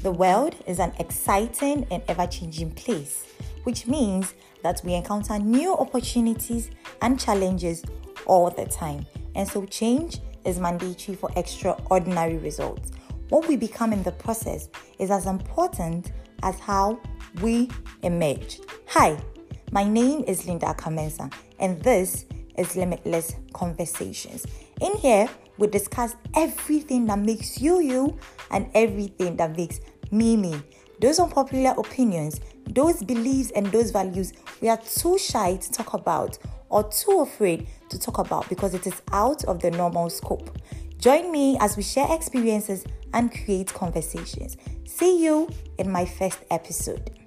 The world is an exciting and ever changing place, which means that we encounter new opportunities and challenges all the time. And so, change is mandatory for extraordinary results. What we become in the process is as important as how we emerge. Hi, my name is Linda Kamensa, and this is Limitless Conversations. In here, we discuss everything that makes you you and everything that makes me me. Those unpopular opinions, those beliefs, and those values we are too shy to talk about or too afraid to talk about because it is out of the normal scope. Join me as we share experiences and create conversations. See you in my first episode.